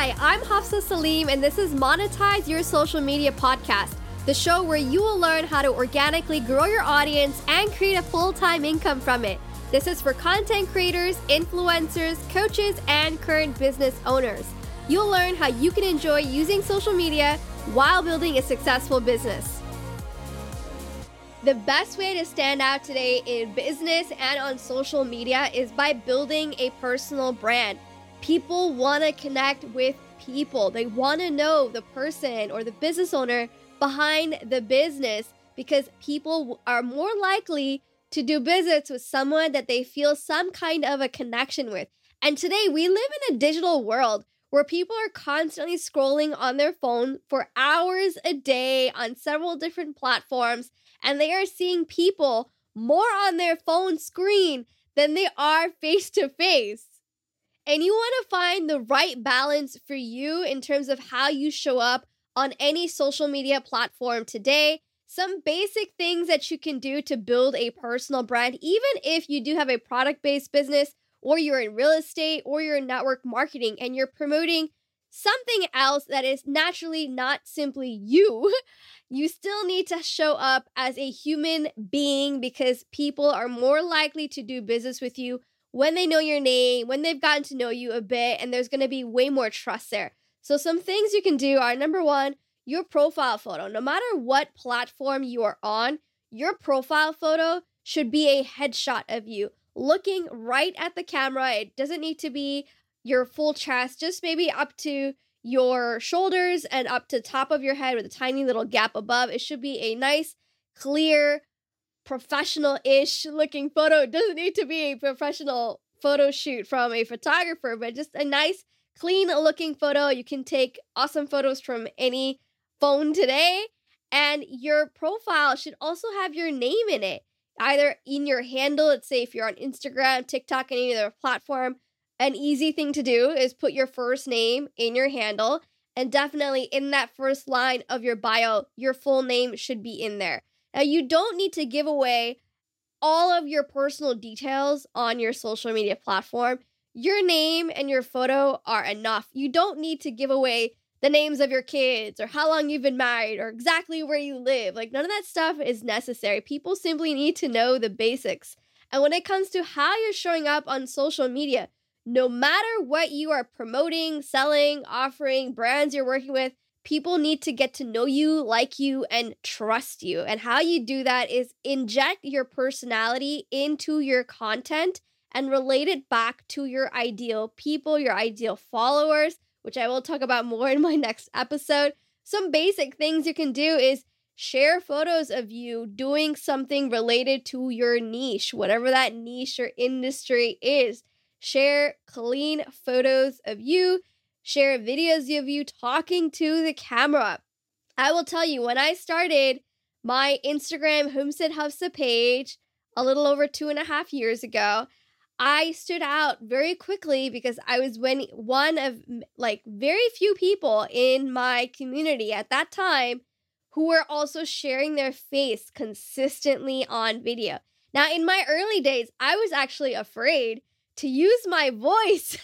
Hi, I'm Hafsa Saleem, and this is Monetize Your Social Media Podcast, the show where you will learn how to organically grow your audience and create a full time income from it. This is for content creators, influencers, coaches, and current business owners. You'll learn how you can enjoy using social media while building a successful business. The best way to stand out today in business and on social media is by building a personal brand. People want to connect with people. They want to know the person or the business owner behind the business because people are more likely to do business with someone that they feel some kind of a connection with. And today we live in a digital world where people are constantly scrolling on their phone for hours a day on several different platforms, and they are seeing people more on their phone screen than they are face to face. And you want to find the right balance for you in terms of how you show up on any social media platform today. Some basic things that you can do to build a personal brand, even if you do have a product based business, or you're in real estate, or you're in network marketing, and you're promoting something else that is naturally not simply you. You still need to show up as a human being because people are more likely to do business with you when they know your name, when they've gotten to know you a bit, and there's going to be way more trust there. So, some things you can do are number one, your profile photo. No matter what platform you are on, your profile photo should be a headshot of you looking right at the camera. It doesn't need to be your full chest, just maybe up to your shoulders and up to top of your head with a tiny little gap above. It should be a nice, clear, professional ish looking photo. It doesn't need to be a professional photo shoot from a photographer, but just a nice, clean looking photo. You can take awesome photos from any phone today. And your profile should also have your name in it, either in your handle. Let's say if you're on Instagram, TikTok, any other platform. An easy thing to do is put your first name in your handle. And definitely in that first line of your bio, your full name should be in there. Now, you don't need to give away all of your personal details on your social media platform. Your name and your photo are enough. You don't need to give away the names of your kids or how long you've been married or exactly where you live. Like, none of that stuff is necessary. People simply need to know the basics. And when it comes to how you're showing up on social media, no matter what you are promoting, selling, offering, brands you're working with, people need to get to know you, like you, and trust you. And how you do that is inject your personality into your content and relate it back to your ideal people, your ideal followers, which I will talk about more in my next episode. Some basic things you can do is share photos of you doing something related to your niche, whatever that niche or industry is. Share clean photos of you share videos of you talking to the camera. I will tell you, when I started my Instagram Homestead Hafsa page a little over two and a half years ago, I stood out very quickly because I was when one of like very few people in my community at that time who were also sharing their face consistently on video. Now, in my early days, I was actually afraid to use my voice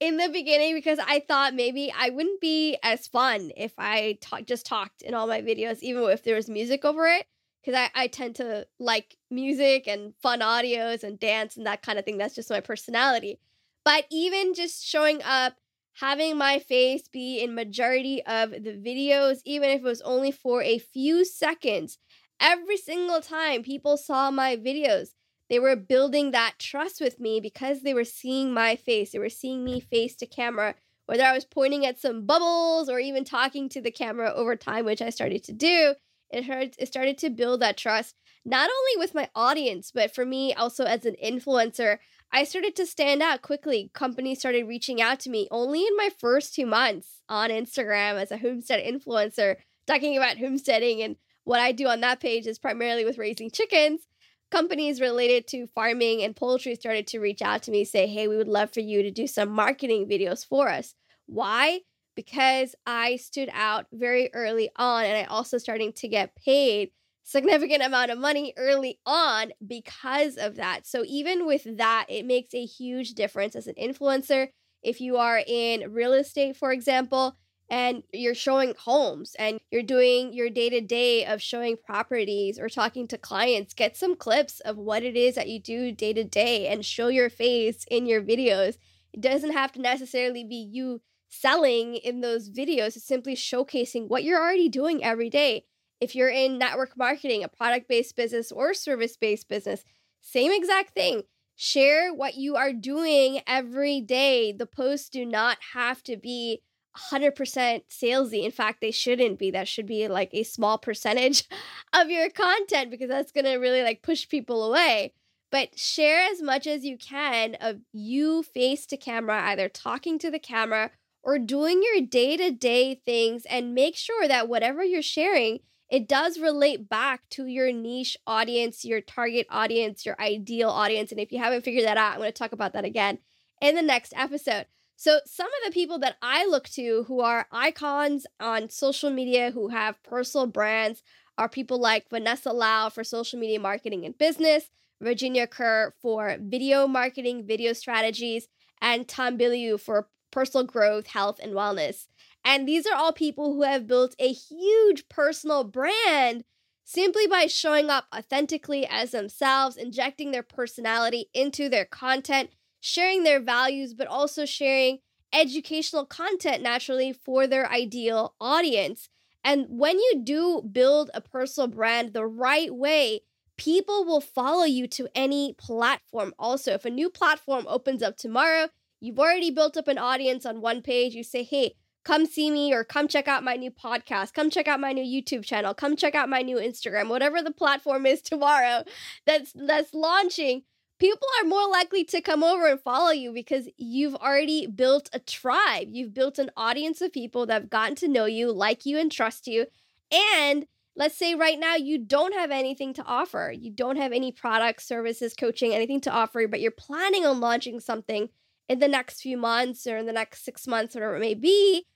in the beginning because I thought maybe I wouldn't be as fun if I talk, just talked in all my videos, even if there was music over it. Because I, I tend to like music and fun audios and dance and that kind of thing. That's just my personality. But even just showing up, having my face be in majority of the videos, even if it was only for a few seconds, every single time people saw my videos, they were building that trust with me because they were seeing my face. They were seeing me face to camera, whether I was pointing at some bubbles or even talking to the camera over time, which I started to do. It, heard, it started to build that trust, not only with my audience, but for me also as an influencer. I started to stand out quickly. Companies started reaching out to me only in my first two months on Instagram as a homestead influencer, talking about homesteading. And what I do on that page is primarily with raising chickens companies related to farming and poultry started to reach out to me say hey we would love for you to do some marketing videos for us. Why? Because i stood out very early on and i also starting to get paid significant amount of money early on because of that. So even with that it makes a huge difference as an influencer. If you are in real estate, for example, and you're showing homes and you're doing your day to day of showing properties or talking to clients, get some clips of what it is that you do day to day and show your face in your videos. It doesn't have to necessarily be you selling in those videos, it's simply showcasing what you're already doing every day. If you're in network marketing, a product based business, or service based business, same exact thing. Share what you are doing every day. The posts do not have to be 100% salesy. In fact, they shouldn't be. That should be like a small percentage of your content because that's going to really like push people away. But share as much as you can of you face to camera, either talking to the camera or doing your day to day things, and make sure that whatever you're sharing, it does relate back to your niche audience, your target audience, your ideal audience. And if you haven't figured that out, I'm going to talk about that again in the next episode. So, some of the people that I look to who are icons on social media, who have personal brands, are people like Vanessa Lau for social media marketing and business, Virginia Kerr for video marketing, video strategies, and Tom Bilyeu for personal growth, health, and wellness. And these are all people who have built a huge personal brand simply by showing up authentically as themselves, injecting their personality into their content, sharing their values, but also sharing educational content naturally for their ideal audience. And when you do build a personal brand the right way, people will follow you to any platform. Also, if a new platform opens up tomorrow, you've already built up an audience on one page, you say, hey, come see me or come check out my new podcast, come check out my new YouTube channel, come check out my new Instagram, whatever the platform is tomorrow that's that's launching people are more likely to come over and follow you because you've already built a tribe. You've built an audience of people that have gotten to know you, like you, and trust you. And let's say right now you don't have anything to offer. You don't have any products, services, coaching, anything to offer, but you're planning on launching something in the next few months or in the next six months, whatever it may be.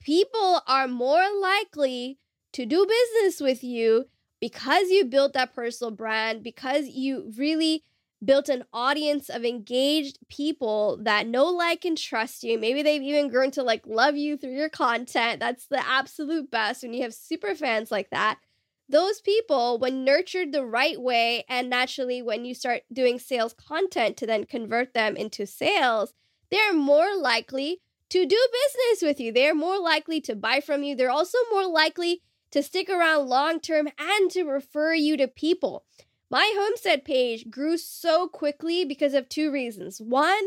People are more likely to do business with you because you built that personal brand, because you really built an audience of engaged people that know, like, and trust you. Maybe they've even grown to like love you through your content. That's the absolute best when you have super fans like that. Those people, when nurtured the right way, and naturally when you start doing sales content to then convert them into sales, they're more likely to do business with you. They're more likely to buy from you. They're also more likely to stick around long term and to refer you to people. My homestead page grew so quickly because of two reasons. One,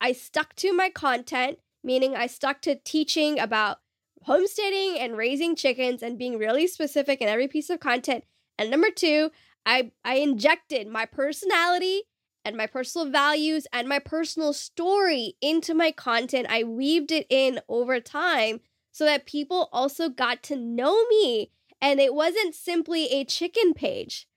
I stuck to my content, meaning I stuck to teaching about homesteading and raising chickens and being really specific in every piece of content. And number two, I, I injected my personality and my personal values and my personal story into my content. I weaved it in over time so that people also got to know me. And it wasn't simply a chicken page.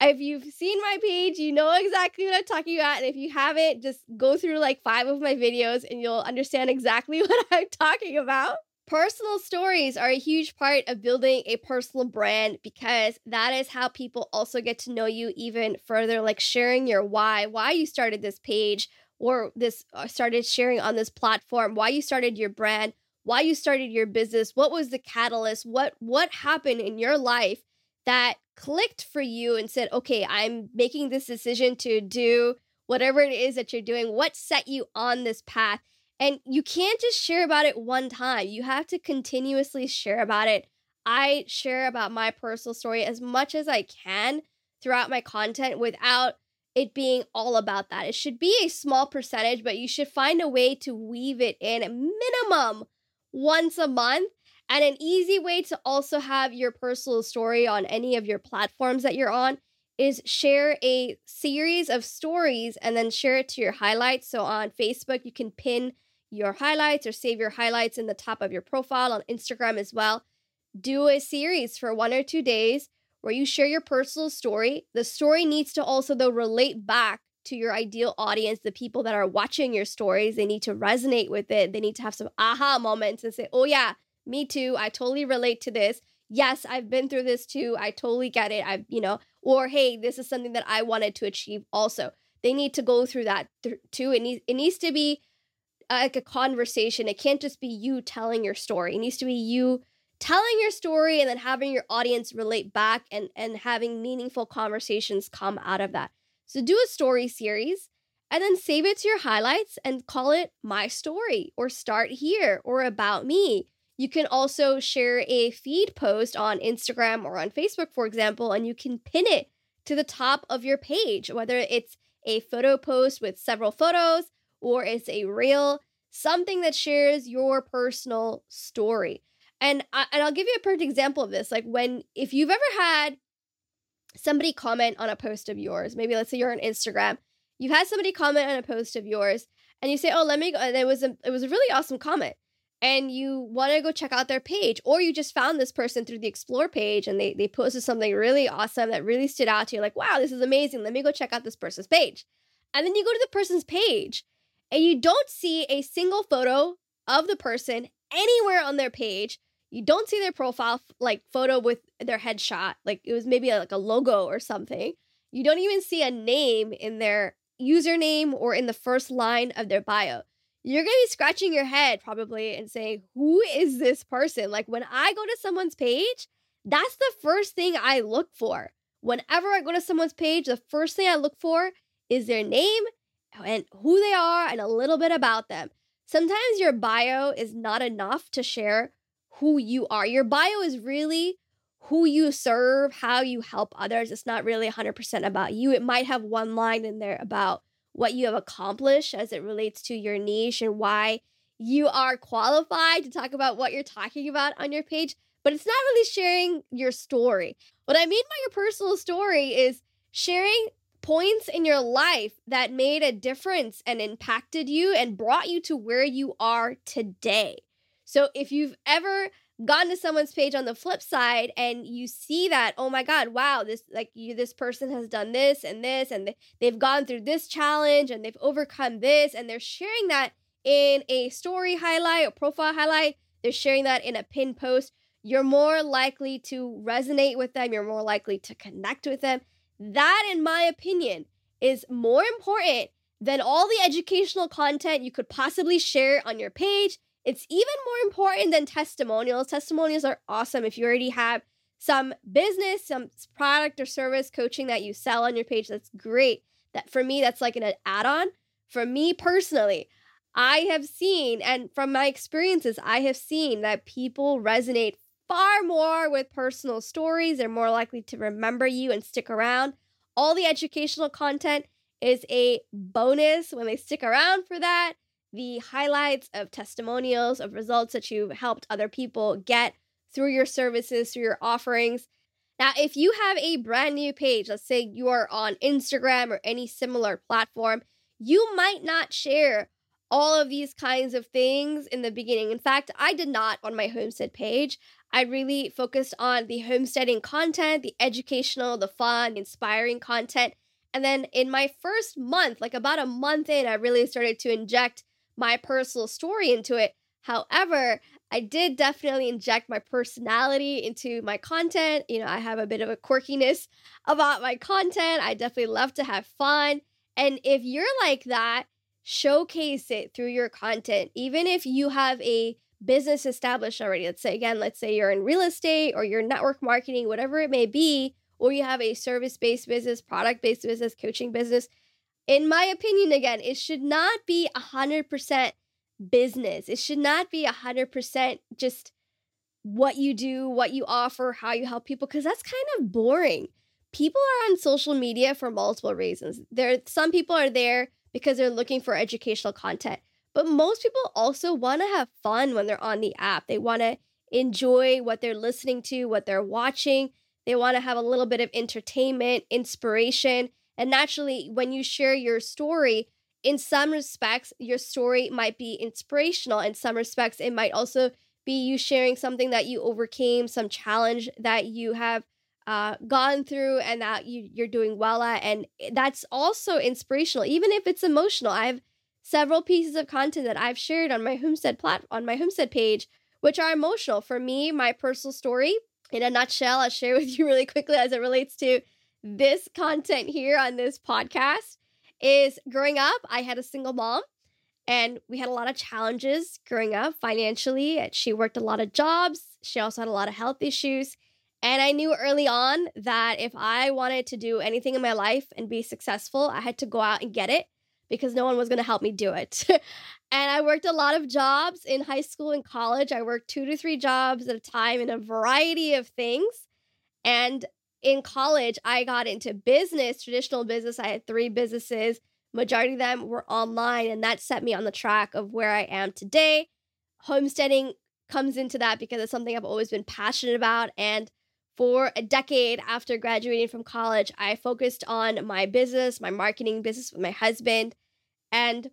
If you've seen my page, you know exactly what I'm talking about. And if you haven't, just go through like five of my videos and you'll understand exactly what I'm talking about. Personal stories are a huge part of building a personal brand because that is how people also get to know you even further, like sharing your why, why you started this page or this uh, started sharing on this platform, why you started your brand, why you started your business, what was the catalyst, what what happened in your life that clicked for you and said, okay, I'm making this decision to do whatever it is that you're doing, what set you on this path. And you can't just share about it one time, you have to continuously share about it. I share about my personal story as much as I can throughout my content without it being all about that. It should be a small percentage, but you should find a way to weave it in minimum once a month and an easy way to also have your personal story on any of your platforms that you're on is share a series of stories and then share it to your highlights. So on Facebook, you can pin your highlights or save your highlights in the top of your profile on Instagram as well. Do a series for one or two days where you share your personal story. The story needs to also, though, relate back to your ideal audience, the people that are watching your stories. They need to resonate with it. They need to have some aha moments and say, oh, yeah, me too. I totally relate to this. Yes, I've been through this too. I totally get it. I've, you know, or hey, this is something that I wanted to achieve also. They need to go through that th- too. It needs it needs to be uh, like a conversation. It can't just be you telling your story. It needs to be you telling your story and then having your audience relate back and and having meaningful conversations come out of that. So do a story series and then save it to your highlights and call it my story or start here or about me. You can also share a feed post on Instagram or on Facebook, for example, and you can pin it to the top of your page, whether it's a photo post with several photos or it's a reel, something that shares your personal story. And I, and I'll give you a perfect example of this. Like when if you've ever had somebody comment on a post of yours, maybe let's say you're on Instagram, you've had somebody comment on a post of yours, and you say, "Oh, let me go," and it was a it was a really awesome comment, and you want to go check out their page, or you just found this person through the explore page, and they they posted something really awesome that really stood out to you, like, "Wow, this is amazing! Let me go check out this person's page," and then you go to the person's page, and you don't see a single photo of the person anywhere on their page. You don't see their profile like photo with their headshot like it was maybe like a logo or something. You don't even see a name in their username or in the first line of their bio you're going to be scratching your head probably and saying who is this person like when i go to someone's page that's the first thing i look for whenever i go to someone's page the first thing i look for is their name and who they are and a little bit about them sometimes your bio is not enough to share who you are. Your bio is really who you serve, how you help others. It's not really 100% about you. It might have one line in there about what you have accomplished as it relates to your niche and why you are qualified to talk about what you're talking about on your page, but it's not really sharing your story. What I mean by your personal story is sharing points in your life that made a difference and impacted you and brought you to where you are today. So if you've ever gone to someone's page on the flip side and you see that oh my god wow this like you this person has done this and this and they've gone through this challenge and they've overcome this and they're sharing that in a story highlight or profile highlight. They're sharing that in a pin post. You're more likely to resonate with them. You're more likely to connect with them. That in my opinion is more important than all the educational content you could possibly share on your page it's even more important than testimonials. Testimonials are awesome if you already have some business, some product or service coaching that you sell on your page. That's great. That for me, that's like an add-on. For me personally, I have seen, and from my experiences, I have seen that people resonate far more with personal stories. They're more likely to remember you and stick around. All the educational content is a bonus when they stick around for that the highlights of testimonials of results that you've helped other people get through your services, through your offerings. Now, if you have a brand new page, let's say you are on Instagram or any similar platform, you might not share all of these kinds of things in the beginning. In fact, I did not on my homestead page. I really focused on the homesteading content, the educational, the fun, inspiring content. And then in my first month, like about a month in, I really started to inject my personal story into it. However, I did definitely inject my personality into my content. You know, I have a bit of a quirkiness about my content. I definitely love to have fun. And if you're like that, showcase it through your content. Even if you have a business established already, let's say, again, let's say you're in real estate or you're network marketing, whatever it may be, or you have a service based business, product based business, coaching business, in my opinion, again, it should not be a 100% business. It should not be a 100% just what you do, what you offer, how you help people, because that's kind of boring. People are on social media for multiple reasons. There, some people are there because they're looking for educational content, but most people also want to have fun when they're on the app. They want to enjoy what they're listening to, what they're watching. They want to have a little bit of entertainment, inspiration. And naturally, when you share your story, in some respects, your story might be inspirational. In some respects, it might also be you sharing something that you overcame, some challenge that you have uh, gone through and that you, you're doing well at. And that's also inspirational, even if it's emotional. I have several pieces of content that I've shared on my homestead plat on my homestead page, which are emotional. For me, my personal story, in a nutshell, I'll share with you really quickly as it relates to this content here on this podcast is growing up, I had a single mom And we had a lot of challenges growing up financially. She worked a lot of jobs. She also had a lot of health issues. And I knew early on that if I wanted to do anything in my life and be successful, I had to go out and get it because no one was going to help me do it. and I worked a lot of jobs in high school and college. I worked two to three jobs at a time in a variety of things. And in college, I got into business, traditional business. I had three businesses. Majority of them were online, and that set me on the track of where I am today. Homesteading comes into that because it's something I've always been passionate about. And for a decade after graduating from college, I focused on my business, my marketing business with my husband. And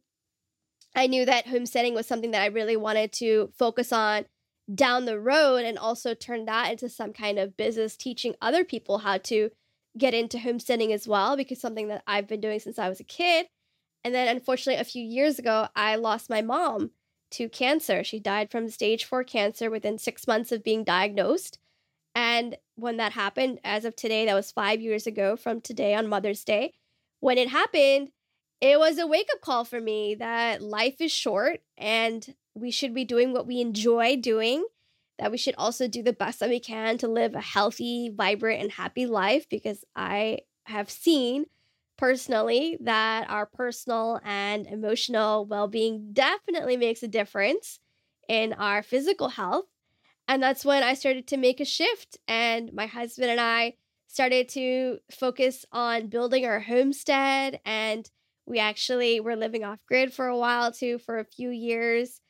I knew that homesteading was something that I really wanted to focus on down the road and also turn that into some kind of business, teaching other people how to get into homesteading as well, because something that I've been doing since I was a kid. And then, unfortunately, a few years ago, I lost my mom to cancer. She died from stage four cancer within six months of being diagnosed. And when that happened, as of today, that was five years ago from today on Mother's Day, when it happened, it was a wake up call for me that life is short and we should be doing what we enjoy doing, that we should also do the best that we can to live a healthy, vibrant, and happy life because I have seen personally that our personal and emotional well being definitely makes a difference in our physical health. And that's when I started to make a shift. And my husband and I started to focus on building our homestead. And we actually were living off grid for a while too, for a few years.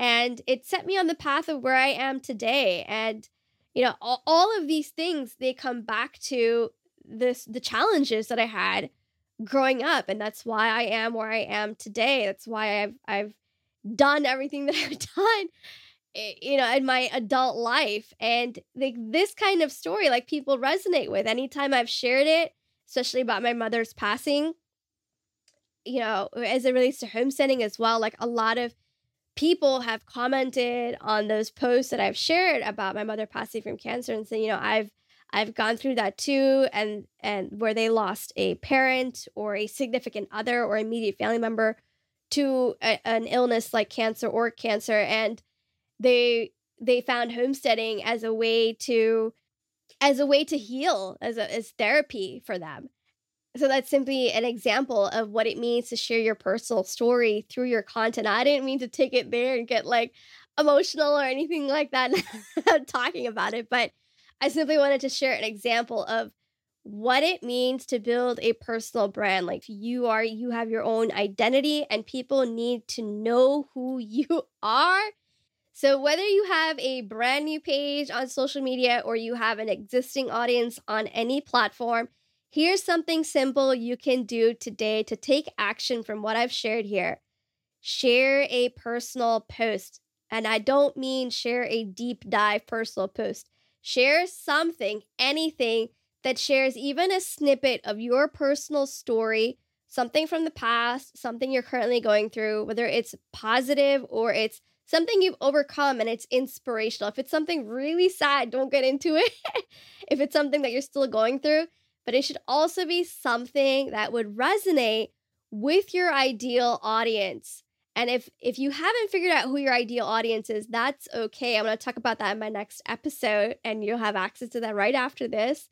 And it set me on the path of where I am today. And, you know, all, all of these things, they come back to this the challenges that I had growing up. And that's why I am where I am today. That's why I've I've done everything that I've done Eh, you know in my adult life and like this kind of story like people resonate with anytime i've shared it especially about my mother's passing you know as it relates to homesteading as well like a lot of people have commented on those posts that i've shared about my mother passing from cancer and saying you know i've i've gone through that too and and where they lost a parent or a significant other or immediate family member to a, an illness like cancer or cancer. And they they found homesteading as a way to as a way to heal as a, as therapy for them so that's simply an example of what it means to share your personal story through your content. I didn't mean to take it there and get like emotional or anything like that talking about it but i simply wanted to share an example of what it means to build a personal brand. Like you are you have your own identity and people need to know who you are. So, whether you have a brand new page on social media or you have an existing audience on any platform, here's something simple you can do today to take action from what I've shared here. Share a personal post. And I don't mean share a deep dive personal post. Share something, anything that shares even a snippet of your personal story, something from the past, something you're currently going through, whether it's positive or it's something you've overcome and it's inspirational. If it's something really sad, don't get into it. if it's something that you're still going through, but it should also be something that would resonate with your ideal audience. And if if you haven't figured out who your ideal audience is, that's okay. I'm going to talk about that in my next episode and you'll have access to that right after this.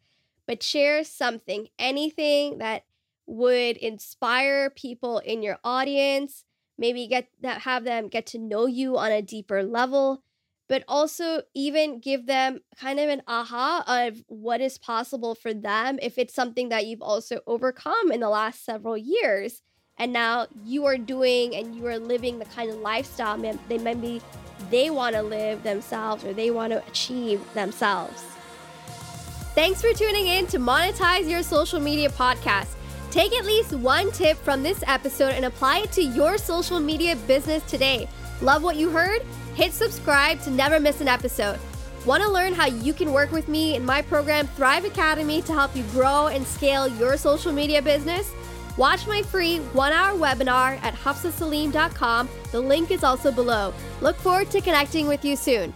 But share something, anything that would inspire people in your audience, maybe get that have them get to know you on a deeper level but also even give them kind of an aha of what is possible for them if it's something that you've also overcome in the last several years and now you are doing and you are living the kind of lifestyle they maybe they want to live themselves or they want to achieve themselves thanks for tuning in to monetize your social media podcast Take at least one tip from this episode and apply it to your social media business today. Love what you heard? Hit subscribe to never miss an episode. Want to learn how you can work with me in my program Thrive Academy to help you grow and scale your social media business? Watch my free one hour webinar at hafsasaleem.com. The link is also below. Look forward to connecting with you soon.